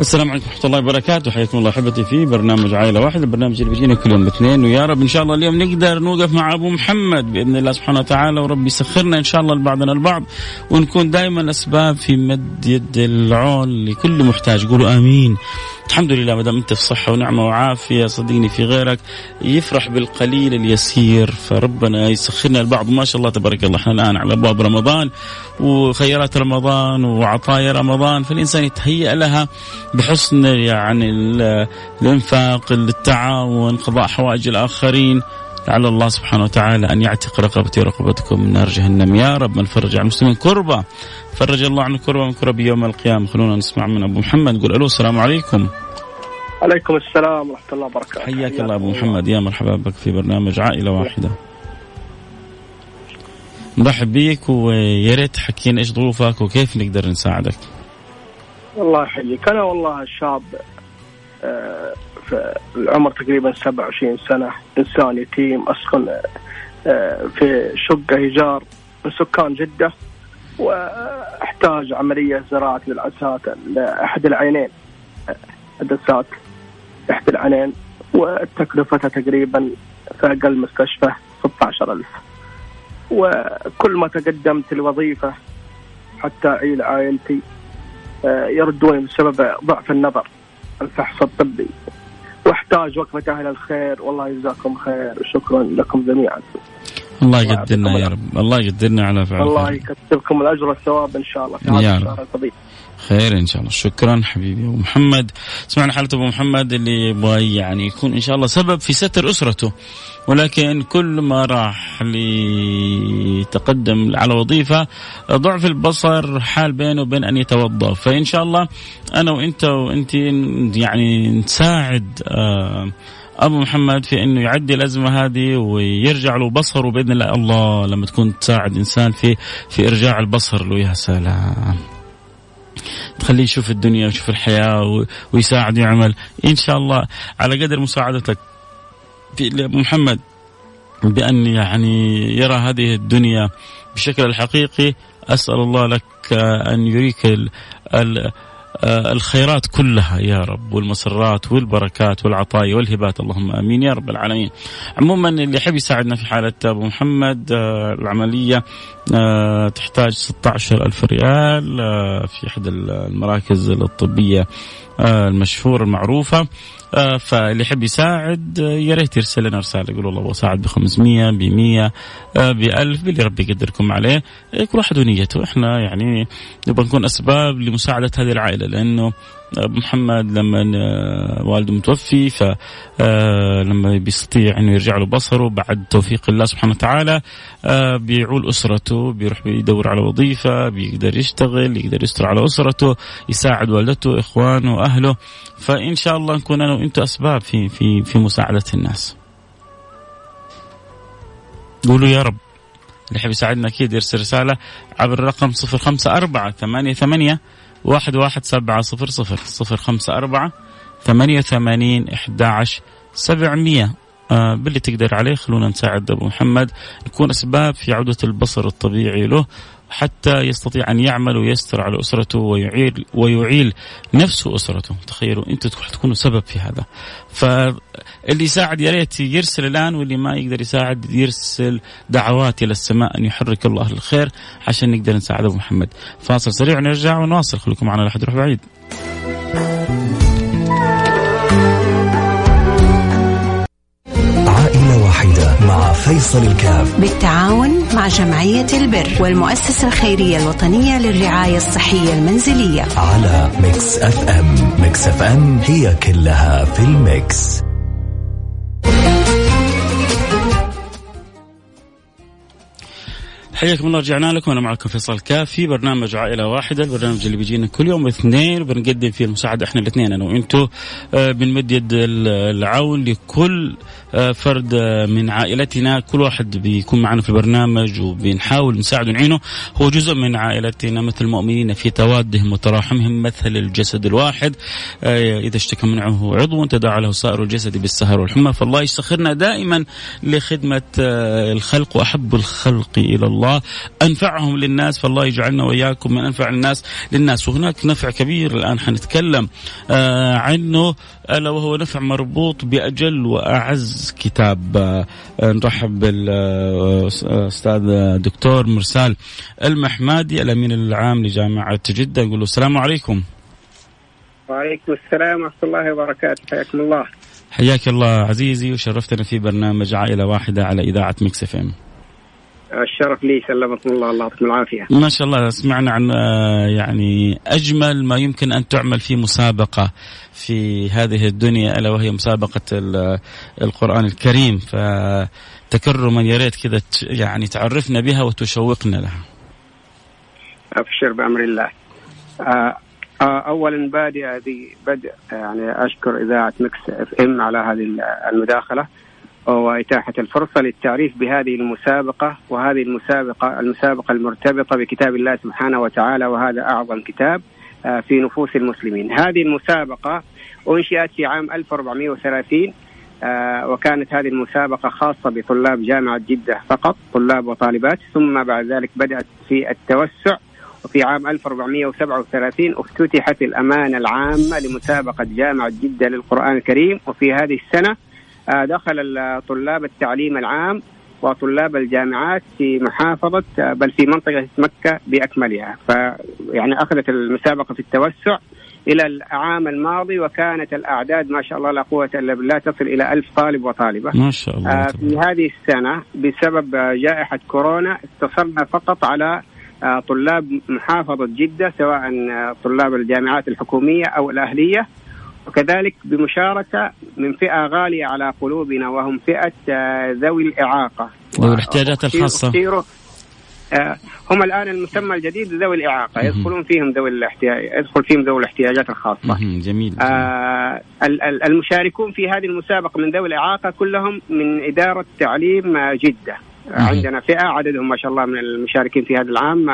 السلام عليكم ورحمة الله وبركاته. حياكم الله أحبتي في برنامج عائلة واحدة. البرنامج اللي بيجينا كل يوم الاثنين ويا رب. إن شاء الله اليوم نقدر نوقف مع أبو محمد بإذن الله سبحانه وتعالى. ورب يسخرنا إن شاء الله لبعضنا البعض. ونكون دائما أسباب في مد يد العون لكل محتاج. قولوا آمين. الحمد لله ما دام أنت في صحة ونعمة وعافية صدقني في غيرك يفرح بالقليل اليسير فربنا يسخرنا البعض. ما شاء الله تبارك الله إحنا الآن على أبواب رمضان وخيرات رمضان وعطايا رمضان فالإنسان يتهيأ لها بحسن يعني الإنفاق التعاون قضاء حوائج الآخرين. لعل الله سبحانه وتعالى أن يعتق رقبتي ورقبتكم من نار جهنم. يا رب من فرج عن المسلمين كربة. فرج الله عن كربة من كرب يوم القيامة. خلونا نسمع من أبو محمد. نقول ألو السلام عليكم. عليكم السلام ورحمة الله وبركاته. حياك الله أبو محمد. يا مرحبا بك في برنامج عائلة واحدة. نرحب بيك ويا ريت تحكينا إيش ظروفك وكيف نقدر نساعدك. الله يحييك. أنا والله شاب آه، العمر تقريبا 27 سنة إنسان يتيم أسكن آه، في شقة إيجار من سكان جدة وأحتاج عملية زراعة للعدسات لأحد العينين عدسات تحت العينين وتكلفتها تقريبا في أقل مستشفى 16000 وكل ما تقدمت الوظيفة حتى أعيل عائلتي آه، يردوني بسبب ضعف النظر الفحص الطبي. واحتاج وقفة أهل الخير. والله يجزاكم خير. وشكرا لكم جميعا. الله يقدرنا يا رب. الله يقدرنا على فعل الله. يكتبكم الأجر والثواب إن شاء الله. في يا هذا رب. خير إن شاء الله. شكرا حبيبي أبو محمد. سمعنا حالة أبو محمد اللي يبغى يعني يكون إن شاء الله سبب في ستر أسرته. ولكن كل ما راح ليتقدم على وظيفة ضعف البصر حال بينه وبين أن يتوظف فإن شاء الله أنا وإنت وانت يعني نساعد آه أبو محمد في أنه يعدي الأزمة هذه ويرجع له بصره بإذن الله. الله لما تكون تساعد إنسان في في إرجاع البصر له. يا سلام. تخليه يشوف الدنيا ويشوف الحياة و- ويساعد ويعمل. إن شاء الله على قدر مساعدتك في لأبو محمد بأن يعني يرى هذه الدنيا بشكل الحقيقي أسأل الله لك أن يريك ال ال الخيرات كلها يا رب والمسرات والبركات والعطايا والهبات اللهم آمين يا رب العالمين. عموما اللي يحب يساعدنا في حالة أبو محمد آه، العملية آه، تحتاج 16 ألف ريال آه، في إحدى المراكز الطبية آه، المشهورة المعروفة آه، فاللي يحب يساعد آه، يا ريت يرسل لنا رسالة يقول والله بساعد ب 500 ب 100 ب 1000 باللي ربي يقدركم عليه. آه، كل واحد ونيته. إحنا يعني نبغى نكون أسباب لمساعدة هذه العائلة لأنه ابو محمد لما آه، والده متوفي ف آه، بيستطيع إنه يرجع له بصره بعد توفيق الله سبحانه وتعالى آه، بيعول أسرته بيروح بيدور على وظيفة بيقدر يشتغل يقدر يستر على أسرته يساعد والدته إخوانه أهله. فإن شاء الله نكون أنا وأنتم أسباب في في في مساعدة الناس. قولوا يا رب. اللي يحب يساعدنا أكيد يرسل رسالة عبر الرقم 054 88 واحد واحد سبعة صفر صفر صفر خمسة أربعة ثمانية وثمانين إحداعش سبعمية. آه باللي تقدر عليه خلونا نساعد أبو محمد. نكون أسباب في عودة البصر الطبيعي له. حتى يستطيع أن يعمل ويستر على أسرته ويعيل ويعيل نفسه أسرته. تخيلوا أنتم تكونوا سبب في هذا. فاللي يساعد يا ريت يرسل الآن واللي ما يقدر يساعد يرسل دعوات إلى السماء أن يحرك الله الخير عشان نقدر نساعد أبو محمد. فاصل سريع ونرجع ونواصل. خليكم معنا لا حد يروح بعيد. فيصل الكاف. بالتعاون مع جمعية البر والمؤسسة الخيرية الوطنية للرعاية الصحية المنزلية. على Mix FM. Mix FM هي كلها في ال mix. حياكم الله رجعنا لكم. أنا معكم فيصل كاف في برنامج عائلة واحدة البرنامج اللي بيجينا كل يوم اثنين وبنقدم فيه المساعده إحنا الاثنين أنا وأنتم آه، بنمد يد ال- العون لكل فرد آه، من عائلتنا كل واحد بيكون معنا في البرنامج وبنحاول نساعده ونعينه. هو جزء من عائلتنا مثل المؤمنين في توادهم وتراحمهم مثل الجسد الواحد. إذا اشتكى منه عضو تداعى له سائر الجسد بالسهر والحمى. فالله يسخرنا دائما لخدمة الخلق وأحب الخلق إلى الله. أنفعهم للناس فالله يجعلنا وإياكم من أنفع الناس للناس. وهناك نفع كبير الآن حنتكلم عنه ألا وهو نفع مربوط بأجل وأعز كتاب آه، نرحب بالأستاذ دكتور مرسال المحمادي الأمين العام لجامعة جدة. نقول السلام عليكم. وعليكم السلام ورحمة الله وبركاته. حياكم الله. حياك الله عزيزي وشرفتنا في برنامج عائلة واحدة على إذاعة ميكس إف إم. الشرف لي سلمكم الله الله يعطيكم العافية. ما شاء الله سمعنا عن آه، يعني أجمل ما يمكن أن تعمل في مسابقة في هذه الدنيا ألا وهي مسابقة القرآن الكريم فتكرما يا ريت كذا يعني تعرفنا بها وتشوقنا لها. أبشر بأمر الله. آه، آه، اولا بادئ ذي بدء يعني أشكر إذاعة ميكس إف إم على هذه المداخلة. وإتاحة الفرصة للتعريف بهذه المسابقة وهذه المسابقة المسابقة المرتبطة بكتاب الله سبحانه وتعالى وهذا أعظم كتاب آه، في نفوس المسلمين. هذه المسابقة أنشئت في عام 1430 آه، وكانت هذه المسابقة خاصة بطلاب جامعة جدة فقط طلاب وطالبات ثم بعد ذلك بدأت في التوسع وفي عام 1437 افتتحت الأمانة العامة لمسابقة جامعة جدة للقرآن الكريم وفي هذه السنة دخل طلاب التعليم العام وطلاب الجامعات في محافظة آه، بل في منطقة مكة بأكملها. فيعني أخذت المسابقة في التوسع إلى العام الماضي وكانت الأعداد ما شاء الله لا قوة إلا بالله تصل إلى ألف طالب وطالبة. ما شاء الله آه، في هذه السنة بسبب جائحة كورونا اقتصرنا فقط على طلاب محافظة جدة سواء طلاب الجامعات الحكومية أو الأهلية. وكذلك بمشاركة من فئة غالية على قلوبنا وهم فئة آه، ذوي الإعاقة. ذوي الاحتياجات الخاصة. آه، هم الآن المسمى الجديد ذوي الإعاقة. يدخلون فيهم ذوي الاحتياج يدخل فيهم ذوي الاحتياجات الخاصة. جميل آه المشاركون في هذه المسابقة من ذوي الإعاقة كلهم من إدارة تعليم جدة. عندنا فئة عددهم ما شاء الله من المشاركين في هذا العام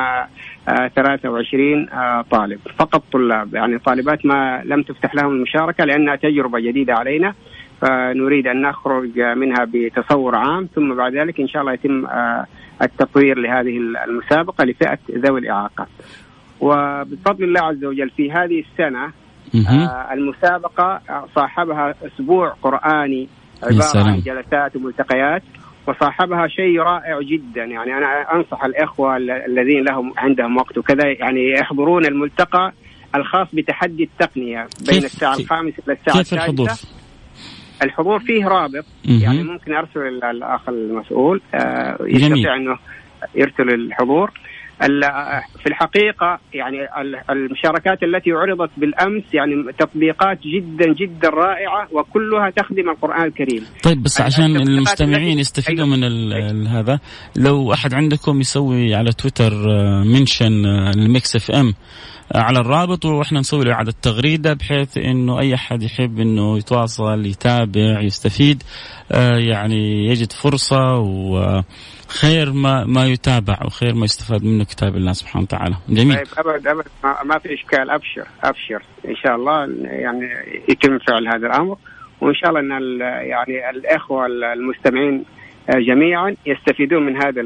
23 آه، طالب. فقط طلاب يعني طالبات ما لم تفتح لهم المشاركة لأنها تجربة جديدة علينا فنريد أن نخرج منها بتصور عام ثم بعد ذلك إن شاء الله يتم آه، التطوير لهذه المسابقة لفئة ذوي الإعاقة. وبفضل الله عز وجل في هذه السنة آه، المسابقة صاحبها أسبوع قرآني عبارة عن جلسات وملتقيات. وصاحبها شيء رائع جدا. يعني أنا أنصح الإخوة الذين لهم عندهم وقت وكذا يعني يحضرون الملتقى الخاص بتحدي التقنية بين الساعة الخامسة إلى الساعة كيف الحضور؟ الحضور فيه رابط يعني ممكن أرسل الأخ المسؤول آه، يستطيع إنه يرسل الحضور. في الحقيقة يعني المشاركات التي عرضت بالأمس يعني تطبيقات جدا جدا رائعة وكلها تخدم القرآن الكريم طيب بس عشان المستمعين يستفيدوا أيوة. من. هذا لو أحد عندكم يسوي على تويتر mention آه، الميكس اف ام على الرابط وإحنا نسوي له إعادة تغريدة بحيث إنه أي أحد يحب إنه يتواصل يتابع يستفيد آه، يعني يجد فرصة وخير ما ما يتابع وخير ما يستفاد منه كتاب الله سبحانه وتعالى. جميل. طيب أبد أبد ما في إشكال. أبشر أبشر. إن شاء الله يعني يتم فعل هذا الأمر. وإن شاء الله إن يعني الإخوة المستمعين جميعا يستفيدون من هذا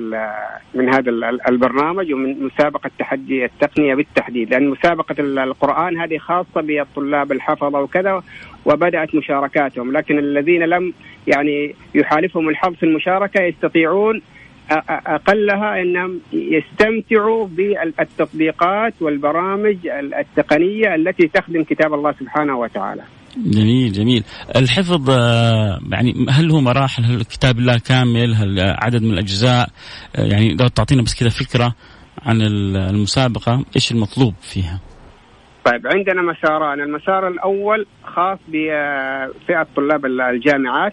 من هذا البرنامج ومن مسابقة تحدي التقنية بالتحديد لأن مسابقة القرآن هذه خاصة بالطلاب الحفظة وكذا وبدأت مشاركاتهم لكن الذين لم يعني يحالفهم الحظ في المشاركة يستطيعون أقلها إنهم يستمتعوا بالتطبيقات والبرامج التقنية التي تخدم كتاب الله سبحانه وتعالى. جميل جميل. الحفظ آه، يعني هل هو مراحل؟ هل كتاب الله كامل؟ هل عدد من الأجزاء؟ آه، يعني لو تعطينا بس كذا فكرة عن المسابقة إيش المطلوب فيها؟ طيب عندنا مساران المسار الأول خاص بفئة طلاب الجامعات.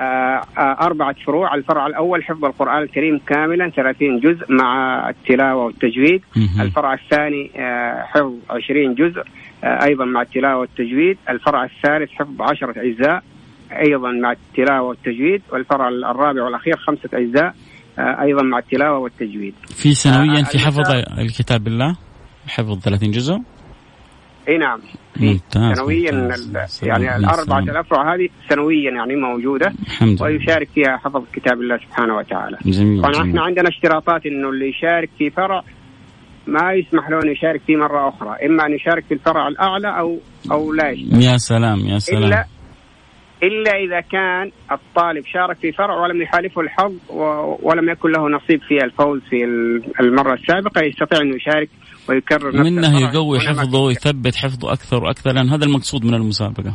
آه، أربعة فروع. الفرع الأول حفظ القرآن الكريم كاملا 30 جزء مع التلاوة والتجويد. الفرع الثاني حفظ 20 جزء. آه، أيضا مع التلاوة والتجويد، الفرع الثالث حفظ عشرة أجزاء. أيضا مع التلاوة والتجويد. والفرع الرابع والأخير خمسة أجزاء. آه، أيضا مع التلاوة والتجويد. في سنويا في حفظ الكتاب بالله؟ حفظ 30 جزء؟ إي نعم. في سنويا يعني الأربعة الأفرع هذه سنويا يعني موجودة. الحمد ويشارك فيها حفظ كتاب الله سبحانه وتعالى. جميل طبعا إحنا عندنا اشتراطات إنه اللي يشارك في فرع ما يسمح له انه يشارك فيه مرة أخرى إما أن يشارك في الفرع الأعلى أو أو لا يشارك. يا سلام يا سلام. إلا إلا إذا كان الطالب شارك في فرع ولم يحالفه الحظ ولم يكن له نصيب في الفوز في المرة السابقة يستطيع أنه يشارك ويكرر منه يقوي حفظه ويثبت حفظه أكثر وأكثر لأن هذا المقصود من المسابقة.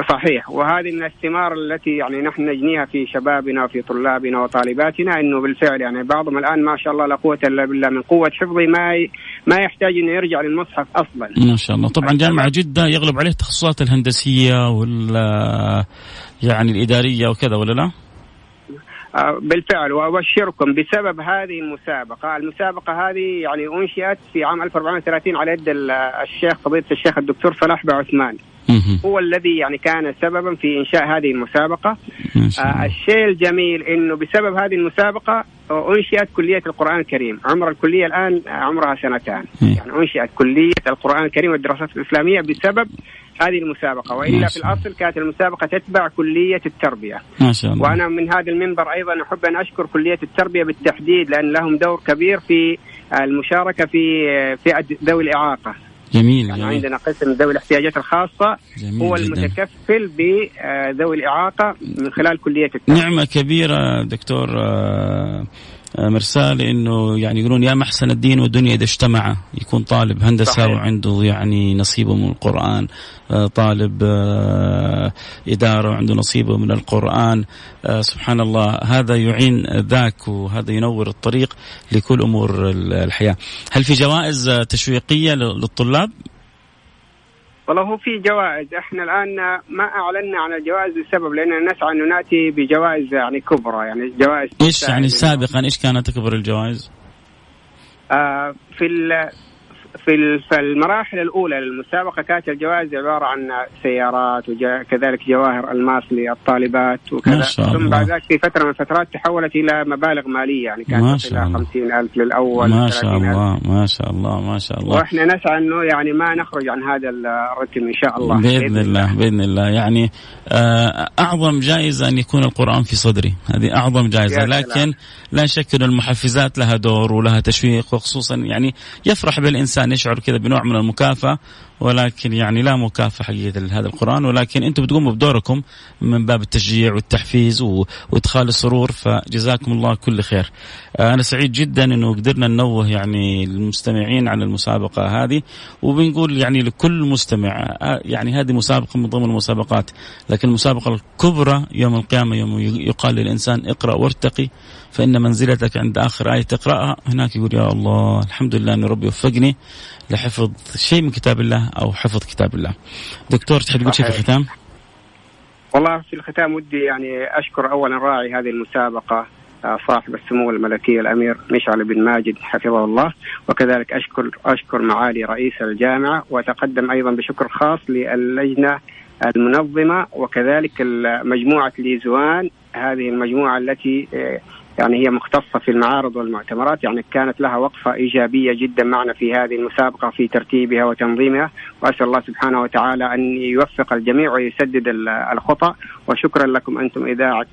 صحيح وهذه من الثمار التي يعني نحن نجنيها في شبابنا وفي طلابنا وطالباتنا إنه بالفعل يعني بعضهم الآن ما شاء الله لا قوة إلا بالله من قوة حفظه ما ي... ما يحتاج إنه يرجع للمصحف أصلا. ما شاء الله طبعا جامعة جدة يغلب عليه التخصصات الهندسية وال يعني الإدارية وكذا ولا لا؟ آه، بالفعل وأبشركم بسبب هذه المسابقة، المسابقة هذه يعني أنشئت في عام 1430 على يد الشيخ فضيلة الشيخ الدكتور صلاح بعثمان. هو الذي يعني كان سببا في إنشاء هذه المسابقة. آه الشيء الجميل إنه بسبب هذه المسابقة أنشئت كلية القرآن الكريم، عمر الكلية الآن عمرها سنتان. يعني أنشئت كلية القرآن الكريم والدراسات الإسلامية بسبب هذه المسابقة. وإلا في الأصل كانت المسابقة تتبع كلية التربية. ما شاء الله. وأنا من هذا المنبر أيضا أحب أن أشكر كلية التربية بالتحديد لأن لهم دور كبير في المشاركة في فئة ذوي الإعاقة. جميل يعني جميل. عندنا قسم ذوي الاحتياجات الخاصة جميل هو جدا. المتكفل بذوي الإعاقة من خلال كلية التربية نعمة كبيرة دكتور آه، مرسال انه يعني يقولون يا محسن الدين والدنيا إذا اجتمع يكون طالب هندسة صحيح. وعنده يعني نصيبه من القرآن آه، طالب آه، إدارة وعنده نصيبه من القرآن. سبحان الله هذا يعين ذاك وهذا ينور الطريق لكل أمور الحياة. هل في جوائز تشويقية للطلاب؟ والله هو في جوائز إحنا الآن ما أعلنا عن الجوائز لسبب لأننا نسعى انه نأتي بجوائز يعني كبرى يعني جوائز إيش يعني سابقا إيش كانت اكبر الجوائز؟ آه في في المراحل الأولى للمسابقة كانت الجوائز عبارة عن سيارات وكذلك جواهر ألماس للطالبات وكذا. ثم بعد ذلك في فترة من الفترات تحولت إلى مبالغ مالية يعني كانت إلى 50000 للأول ما شاء الله ما شاء الله ما شاء الله. وإحنا نسعى إنه يعني ما نخرج عن هذا الرتم إن شاء الله. بإذن, بإذن الله بإذن الله. يعني آه، أعظم جائزة أن يكون القرآن في صدري. هذه أعظم جائزة. لكن لا شك إن المحفزات لها دور ولها تشويق وخصوصا يعني يفرح بالإنسان يشعر كذا بنوع من المكافأة ولكن يعني لا مكافأة حقيقة لهذا القرآن ولكن أنتم بتقوموا بدوركم من باب التشجيع والتحفيز وإدخال السرور فجزاكم الله كل خير. آه، أنا سعيد جدا إنه قدرنا ننوه يعني المستمعين على المسابقة هذه وبنقول يعني لكل مستمع آه، يعني هذه مسابقة من ضمن المسابقات لكن المسابقة الكبرى يوم القيامة يوم يقال للإنسان اقرأ وارتقي فإن منزلتك عند آخر آية تقرأها هناك يقول يا الله الحمد لله أن ربي وفقني لحفظ شيء من كتاب الله أو حفظ كتاب الله. دكتور تحب تقول شيء في الختام؟ والله في الختام ودي يعني أشكر أولا راعي هذه المسابقة آه، صاحب السمو الملكي الأمير مشعل بن ماجد حفظه الله. وكذلك أشكر أشكر معالي رئيس الجامعة وأتقدم أيضا بشكر خاص للجنة المنظمة وكذلك مجموعه ليزوان هذه المجموعة التي آه، يعني هي مختصة في المعارض والمؤتمرات يعني كانت لها وقفة إيجابية جدا معنا في هذه المسابقة في ترتيبها وتنظيمها. وأسأل الله سبحانه وتعالى أن يوفق الجميع ويسدد الخطى. وشكرا لكم أنتم إذاعة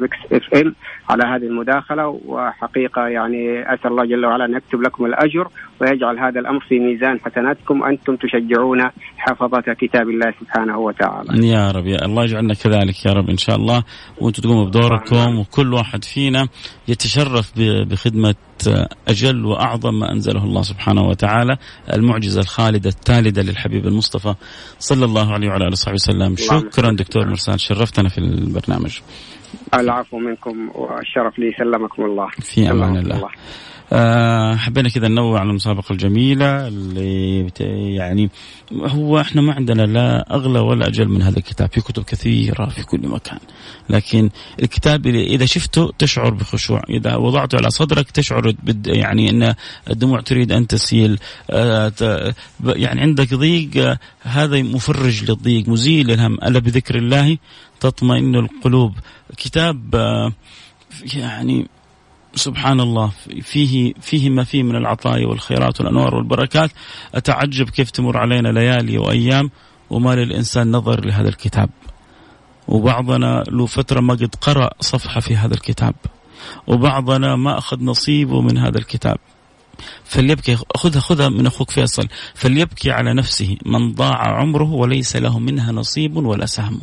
ميكس اف ام على هذه المداخلة. وحقيقة يعني أسأل الله جل وعلا أن يكتب لكم الأجر ويجعل هذا الأمر في ميزان حسناتكم. أنتم تشجعون حفظة كتاب الله سبحانه وتعالى. يا رب يا الله يجعلنا كذلك يا رب إن شاء الله. وأنتم تقوموا بدوركم وكل واحد فينا يتشرف بخدمة أجل وأعظم ما أنزله الله سبحانه وتعالى المعجزة الخالدة التالدة للحبيب المصطفى صلى الله عليه وعلى آله وصحبه وسلم. شكرا دكتور مرسال شرفتنا في البرنامج. العفو منكم والشرف لي سلمكم الله. في أمان الله, الله. آه حبينا كذا ننوع على المسابقة الجميلة اللي يعني هو إحنا ما عندنا لا أغلى ولا أجل من هذا الكتاب. في كتب كثيرة في كل مكان. لكن الكتاب إذا شفته تشعر بخشوع. إذا وضعته على صدرك تشعر بد يعني أن الدموع تريد أن تسيل. آه يعني عندك ضيق آه هذا مفرج للضيق مزيل للهم. ألا بذكر الله تطمئن القلوب. كتاب آه يعني سبحان الله فيه فيه ما فيه من العطايا والخيرات والأنوار والبركات. أتعجب كيف تمر علينا ليالي وأيام وما للإنسان نظر لهذا الكتاب. وبعضنا له فترة ما قد قرأ صفحة في هذا الكتاب. وبعضنا ما أخذ نصيبه من هذا الكتاب. فليبكي خذها خذها من أخوك فيصل. فليبكي على نفسه. من ضاع عمره وليس له منها نصيب ولا سهم.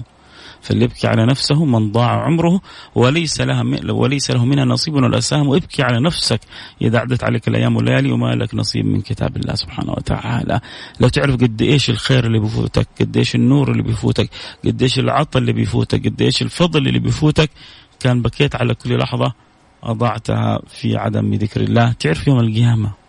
فليبكي على نفسه من ضاع عمره وليس لها وليس له منها نصيب ولا سهم. وابكي على نفسك إذا عدت عليك الأيام والليالي وما لك نصيب من كتاب الله سبحانه وتعالى. لو تعرف قد إيش الخير اللي بيفوتك قد إيش النور اللي بيفوتك قد إيش العطاء اللي بيفوتك قد إيش الفضل اللي بيفوتك كان بكيت على كل لحظة أضعتها في عدم ذكر الله. تعرف يوم القيامة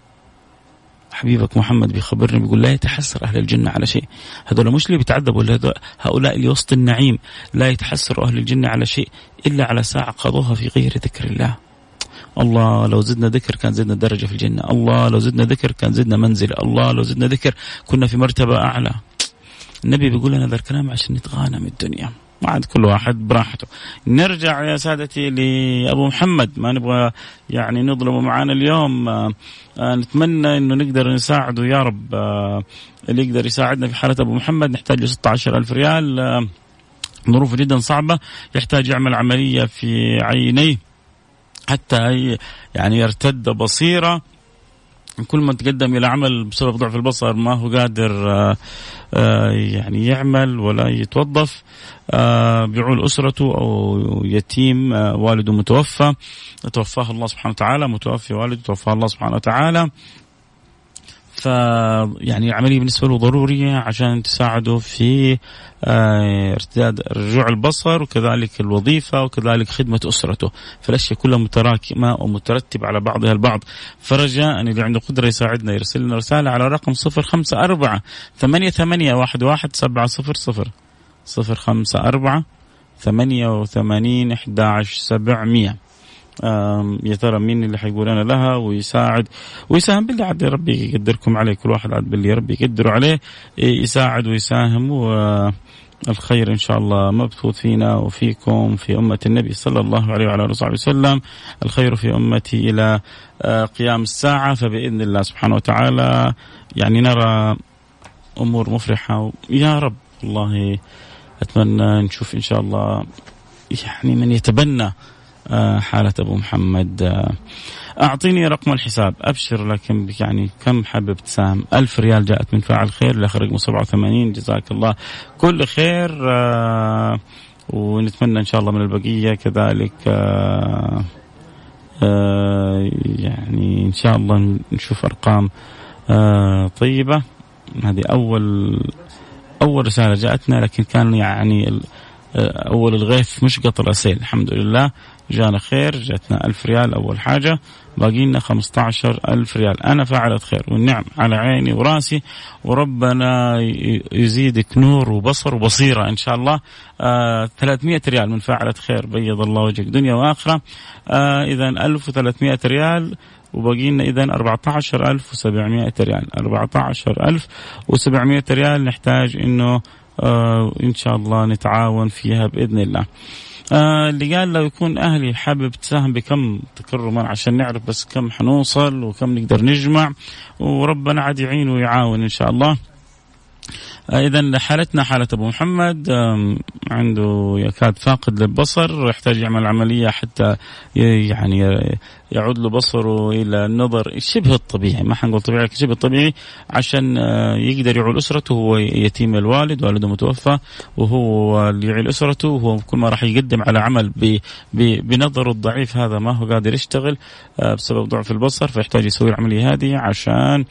حبيبك محمد بيخبرني بيقول لا يتحسر أهل الجنة على شيء. هذول مش اللي بيتعذبوا هؤلاء اللي وسط النعيم لا يتحسر أهل الجنة على شيء إلا على ساعة قضوها في غير ذكر الله. الله لو زدنا ذكر كان زدنا درجة في الجنة. الله لو زدنا ذكر كان زدنا منزل. الله لو زدنا ذكر كنا في مرتبة أعلى. النبي بيقول لنا هذا الكلام عشان نتغانم الدنيا. عاد كل واحد براحته. نرجع يا سادتي لأبو محمد ما نبغى يعني نظلمه معانا اليوم. آه نتمنى إنه نقدر نساعده يا رب. آه اللي يقدر يساعدنا في حالة أبو محمد نحتاج له 16 ألف ريال. آه ظروفه جدا صعبة يحتاج يعمل عملية في عينيه حتى يعني يرتد بصيرة. كل ما تقدم إلى عمل بسبب ضعف البصر ما هو قادر آآ آآ يعني يعمل ولا يتوظف بيعول أسرته أو يتيم والده متوفى توفاه الله سبحانه وتعالى متوفي والده توفاه الله سبحانه وتعالى. ف يعني عملية بالنسبة له ضرورية عشان تساعده في آه، ارتداد رجوع البصر وكذلك الوظيفة وكذلك خدمة أسرته، فالأشياء كلها متراكمة ومترتبة على بعضها البعض، فرجاء اللي عنده قدرة يساعدنا يرسل لنا رسالة على رقم 054 88 11 700 054 88 11 700 يا ترى مين اللي حيقول أنا لها؟ ويساعد ويساهم باللي عاد ربي يقدركم عليه. كل واحد عاد باللي ربي يقدروا عليه. يساعد ويساهم. والخير إن شاء الله مبثوث فينا وفيكم في أمة النبي صلى الله عليه وعلى آله وصحبه وسلم. الخير في أمتي إلى قيام الساعة. فبإذن الله سبحانه وتعالى يعني نرى أمور مفرحة. يا رب والله أتمنى نشوف إن شاء الله يعني من يتبنى حالة أبو محمد أعطيني رقم الحساب. أبشر لكن يعني كم حابب تساهم ألف ريال جاءت من فاعل خير الأخ رقم 87 جزاك الله. كل خير ونتمنى إن شاء الله من البقية كذلك يعني إن شاء الله نشوف أرقام طيبة. هذه أول أول رسالة جاءتنا لكن كان يعني أول الغيث مش قطر أسيل الحمد لله. جانا خير جاتنا ألف ريال أول حاجة باقي لنا 15 ألف ريال. أنا فعلت خير والنعم على عيني وراسي وربنا يزيدك نور وبصر وبصيرة إن شاء الله. آه 300 ريال من فعلت خير بيض الله وجهك. دنيا وآخرة. آه إذا 1300 ريال وباقي لنا اذا 14700 ريال. 14700 ريال نحتاج إنه آه إن شاء الله نتعاون فيها بإذن الله. آه اللي قال لو يكون أهلي حابب تساهم بكم تكرما عشان نعرف بس كم حنوصل وكم نقدر نجمع وربنا عاد يعين ويعاون إن شاء الله. اذا حالتنا حالة أبو محمد عنده يكاد فاقد للبصر يحتاج يعمل عملية حتى يعني يعود له بصره إلى النظر شبه الطبيعي ما حنقول طبيعي شبه الطبيعي عشان يقدر يعول أسرته هو يتيم الوالد والده متوفى وهو اللي يعيل أسرته وهو كل ما راح يقدم على عمل بنظره الضعيف هذا ما هو قادر يشتغل بسبب ضعف البصر فيحتاج يسوي العملية هذه عشان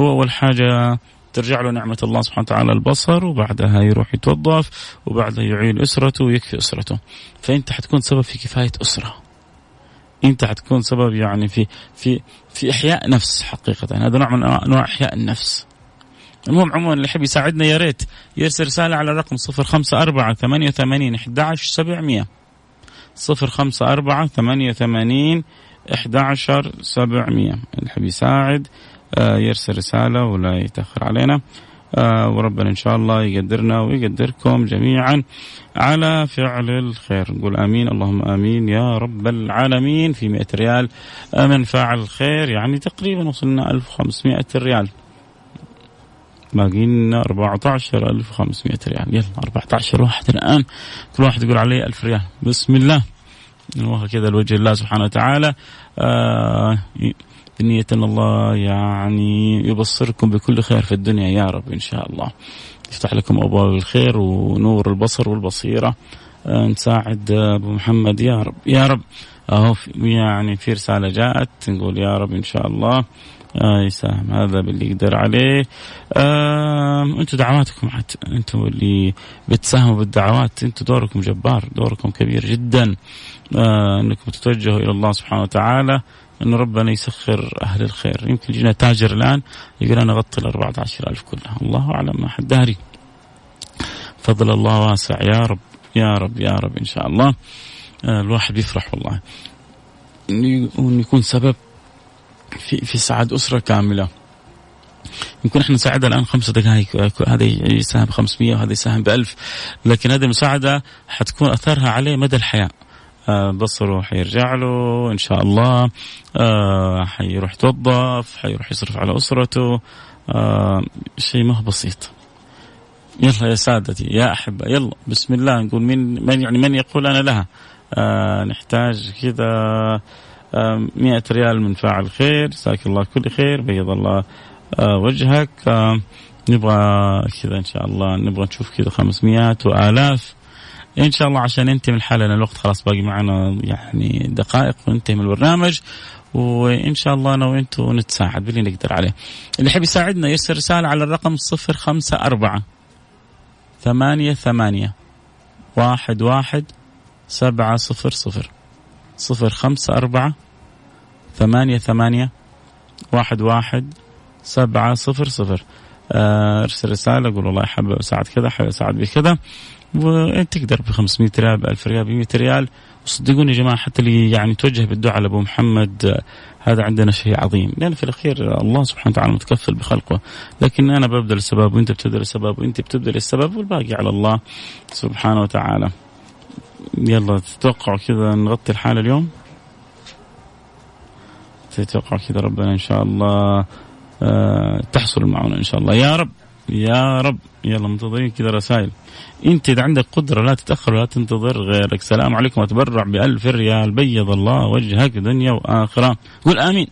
هو أول حاجة ترجع له نعمة الله سبحانه وتعالى البصر وبعدها يروح يتوظف وبعدها يعين أسرته ويكفي أسرته. فأنت حتكون سبب في كفاية أسرة. أنت حتكون سبب يعني في في في إحياء نفس حقيقة. هذا نوع من أنواع إحياء النفس. المهم عموما اللي يحب يساعدنا يا ريت يرسل رسالة على الرقم 054 88 11 700 054 88 11 700 اللي يحب يساعد يرسل رسالة ولا يتأخر علينا. آه، وربنا إن شاء الله يقدرنا ويقدركم جميعا على فعل الخير. نقول آمين اللهم آمين يا رب العالمين. في 100 ريال من فعل الخير يعني تقريبا وصلنا 1500 ريال. باقي لنا 14500 ريال. يلا 14 واحد الآن. كل واحد يقول علي 1000 ريال. بسم الله. نوها كذا لوجه الله سبحانه وتعالى. آه بنية أن الله يعني يبصركم بكل خير في الدنيا يا رب إن شاء الله. يفتح لكم أبواب الخير ونور البصر والبصيرة. آه نساعد أبو محمد يا رب يا رب. أهو يعني في رسالة جاءت نقول يا رب إن شاء الله. آه يساهم هذا باللي يقدر عليه. آه أنتم دعواتكم حتى أنتم اللي بتساهموا بالدعوات أنتم دوركم جبار دوركم كبير جدا. آه أنكم تتوجهوا إلى الله سبحانه وتعالى. انه ربنا يسخر أهل الخير. يمكن يجينا تاجر الآن يقول أنا أغطي ال 14000 كلها. الله أعلم ما حد داري. فضل الله واسع. يا رب يا رب يا رب إن شاء الله. آه الواحد يفرح والله. إنه يكون سبب في في سعاد أسرة كاملة. يمكن إحنا نساعدها الآن خمس دقائق. هذا يساهم ب 500 وهذا يساهم ب 1000 لكن هذه المساعدة حتكون أثرها عليه مدى الحياة. آه بصره حيرجع له إن شاء الله آه حيروح يتوظف حيروح يصرف على أسرته آه شيء ما هو بسيط. يلا يا سادتي يا أحبة يلا بسم الله نقول من من يعني من يقول أنا لها؟ آه نحتاج كذا مئة ريال من فاعل خير جزاك الله كل خير بيض الله آه، وجهك. آه، نبغى كذا إن شاء الله نبغى نشوف كذا 500 وآلاف. إن شاء الله عشان ننتهي من لأن الوقت خلاص باقي معنا يعني دقائق وننتهي من البرنامج. وإن شاء الله أنا وأنتم نتساعد باللي نقدر عليه. اللي يحب يساعدنا يرسل رسالة على الرقم 054 ثمانية ثمانية واحد واحد سبعة صفر صفر صفر خمسة أربعة ثمانية ثمانية واحد واحد سبعة صفر صفر. آه، أرسل رسالة قول والله حابب أساعد كذا حابب أساعد بكذا. وانت تقدر ب 500 ريال ب 1000 ريال ب 100 ريال. وصدقوني يا جماعة حتى اللي يعني توجه بالدعاء لأبو محمد آه، هذا عندنا شيء عظيم. لأن في الأخير الله سبحانه وتعالى متكفل بخلقه. لكن أنا ببذل السبب وأنت بتبذل السبب وأنت بتبذل السبب والباقي على الله سبحانه وتعالى. يلا تتوقعوا كذا نغطي الحالة اليوم؟ تتوقع كذا ربنا إن شاء الله أه تحصل المعونة إن شاء الله. يا رب. يا رب. يلا منتظرين كذا رسائل. انت إذا عندك قدرة لا تتأخر ولا تنتظر غيرك. سلام عليكم. أتبرع بألف ريال. بيض الله وجهك دنيا وآخرة. قول آمين.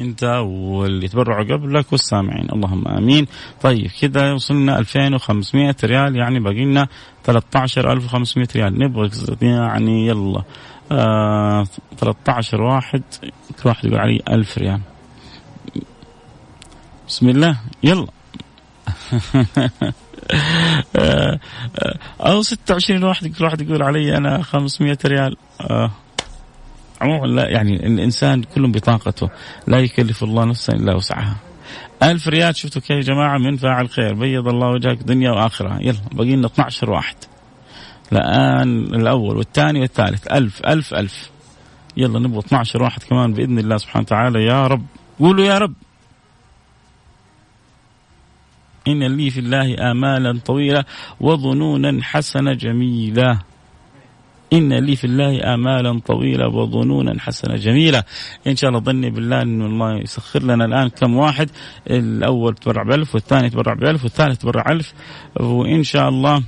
انت واللي يتبرعوا قبلك والسامعين. اللهم آمين. طيب كذا وصلنا 2500 ريال. يعني باقي لنا 13500 ريال. نبغى يعني يلا. آه 13 واحد. كل واحد يقول علي 1000 ريال. بسم الله. يلا. أو 26 واحد كل واحد يقول علي أنا 500 ريال آه عموما لا يعني الانسان كل بطاقته لا يكلف الله نفسا الا وسعها ألف ريال شفتوا كيف يا جماعة من فاعل خير بيض الله وجهك دنيا وآخرة يلا باقي لنا 12 واحد الآن الأول والثاني والثالث ألف ألف ألف يلا نبغى 12 واحد كمان بإذن الله سبحانه وتعالى يا رب قولوا يا رب إن لي في الله آمالا طويلة وظنونا حسنة جميلة إن لي في الله آمالا طويلة وظنونا حسنة جميلة إن شاء الله ظني بالله أن الله يسخر لنا الآن كم واحد. الأول تبرع بألف والثاني تبرع بألف والثالث تبرع ألف. وإن شاء الله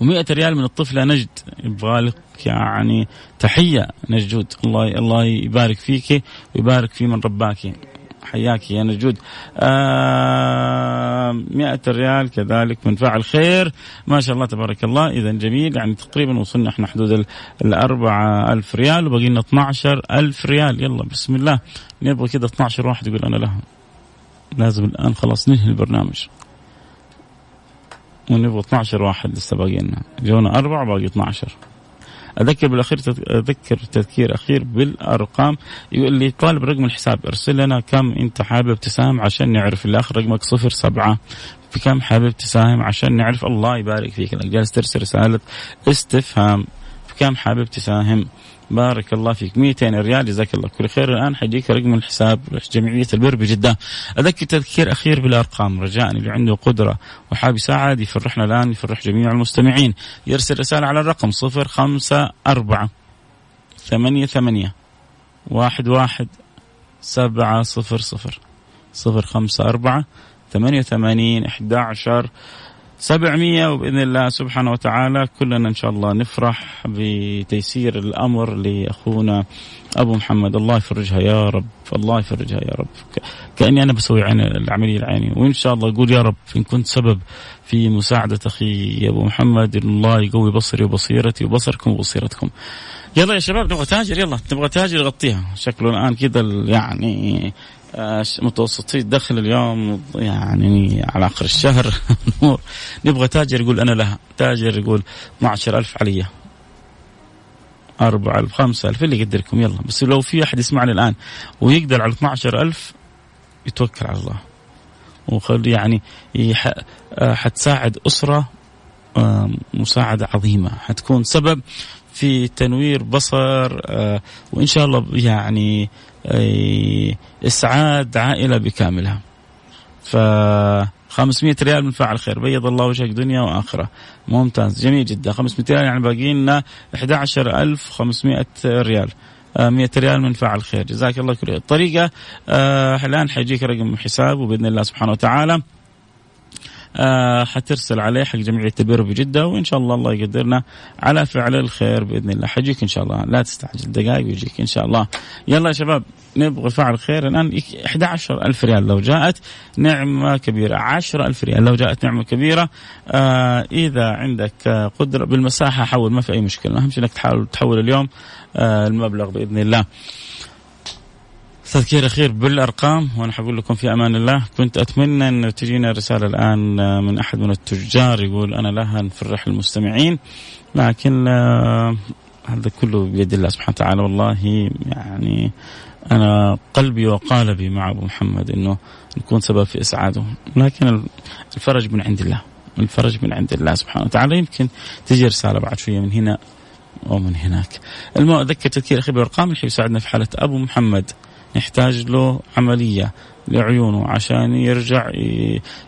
و100 ريال من الطفلة نجد. يبغى لك يعني تحية نجود الله الله يبارك فيك ويبارك في من رباك. حياك يا نجود. آه مئة ريال كذلك من فعل خير. ما شاء الله تبارك الله. إذا جميل. يعني تقريبا وصلنا إحنا حدود الأربعة ألف ريال وبقي لنا 12 ألف ريال. يلا بسم الله. نبغى كذا 12 واحد يقول أنا لها. لازم الآن خلاص ننهي البرنامج. ونبغى 12 واحد لسه باقي لنا. جونا أربعة باقي 12 أذكر بالأخير أذكر تذكير أخير بالأرقام. يقول لي طالب رقم الحساب ارسل لنا كم أنت حابب تساهم عشان نعرف. الآخر رقمك صفر سبعة. في كم حابب تساهم عشان نعرف؟ الله يبارك فيك. إنك جالس ترسل رسالة استفهام. كم حابب تساهم؟ بارك الله فيك. 200 ريال جزاك الله. كل خير. الآن حيجيك رقم الحساب جمعية البر بجده أذكر تذكير أخير بالأرقام. رجاء اللي عنده قدرة وحاب يساعد يفرحنا الآن يفرح جميع المستمعين. يرسل رسالة على الرقم 054 ثمانية ثمانية واحد واحد سبعة صفر صفر. صفر خمسة أربعة ثمانية وثمانين إحدى عشر سبعمية وبإذن الله سبحانه وتعالى كلنا إن شاء الله نفرح بتيسير الأمر لأخونا أبو محمد. الله يفرجها يا رب الله يفرجها يا رب. كأني أنا بسوي عين العملية العينية وإن شاء الله أقول يا رب إن كنت سبب في مساعدة أخي أبو محمد إن الله يقوي بصري وبصيرتي وبصركم وبصيرتكم. يلا يا شباب نبغى تاجر يلا تبغى تاجر يغطيها. شكله الآن كذا يعني متوسطي. الدخل اليوم يعني على اخر الشهر. نبغى تاجر يقول أنا لها. تاجر يقول 12000 علي 4000 5000 اللي يقدركم يلا. بس لو في أحد يسمعني الآن ويقدر على 12000 يتوكل على الله. وخل يعني آه، حتساعد أسرة آه، مساعدة عظيمة. حتكون سبب في تنوير بصر وإن شاء الله يعني إسعاد عائلة بكاملها. ف 500 ريال من فاعل خير. بيض الله وجهك دنيا وآخرة. ممتاز. جميل جدا. 500 ريال يعني باقي لنا 11500 ريال. 100 آه، ريال من فاعل خير. جزاك الله كل الطريقة آه الآن حيجيك رقم حساب وبإذن الله سبحانه وتعالى. حترسل عليه حق جمعيه البر بجدة وإن شاء الله الله يقدرنا على فعل الخير بإذن الله. حجيك إن شاء الله. لا تستعجل. دقائق ويجيك إن شاء الله. يلا يا شباب نبغى فعل خير الآن. 11000 ريال. لو جاءت نعمة كبيرة. 10000 ريال. لو جاءت نعمة كبيرة آه إذا عندك قدرة بالمساحة حول ما في أي مشكلة. أهم شيء إنك تحاول تحول اليوم آه المبلغ بإذن الله. تذكير أخير بالأرقام وأنا حقول لكم في أمان الله. كنت أتمنى انه تجينا رسالة الآن من أحد من التجار يقول أنا لها نفرح المستمعين لكن آه، هذا كله بيد الله سبحانه وتعالى. والله يعني أنا قلبي وقالبي مع أبو محمد إنه نكون سبب في إسعاده. لكن الفرج من عند الله. الفرج من عند الله سبحانه وتعالى. يمكن تجي رسالة بعد شوية من هنا ومن هناك. المهم أذكر تذكير أخي بالارقام اللي يساعدنا في حالة أبو محمد. نحتاج له عملية لعيونه عشان يرجع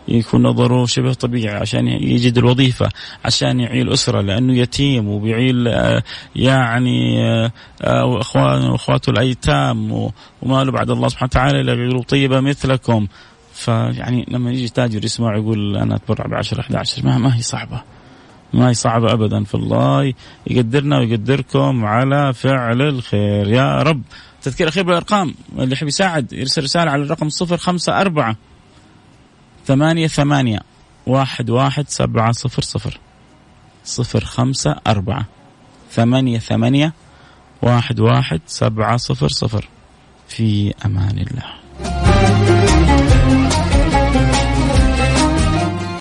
يكون نظره شبه طبيعي عشان يجد الوظيفة عشان يعيل أسرة لأنه يتيم وبيعيل آه، يعني آه، أخوانه وأخواته الأيتام وما له بعد الله سبحانه وتعالى إلا قلوب طيبة مثلكم. فيعني لما يجي تاجر يسمع يقول أنا أتبرع ب 10 11 ما, ما هي صعبة. ما هي صعبة أبدا فالله يقدرنا ويقدركم على فعل الخير. يا رب. تذكير أخير بالأرقام اللي يحب يساعد يرسل رسالة على الرقم صفر خمسة أربعة ثمانية ثمانية واحد واحد سبعة صفر صفر. صفر خمسة أربعة ثمانية ثمانية واحد واحد سبعة صفر صفر. في أمان الله.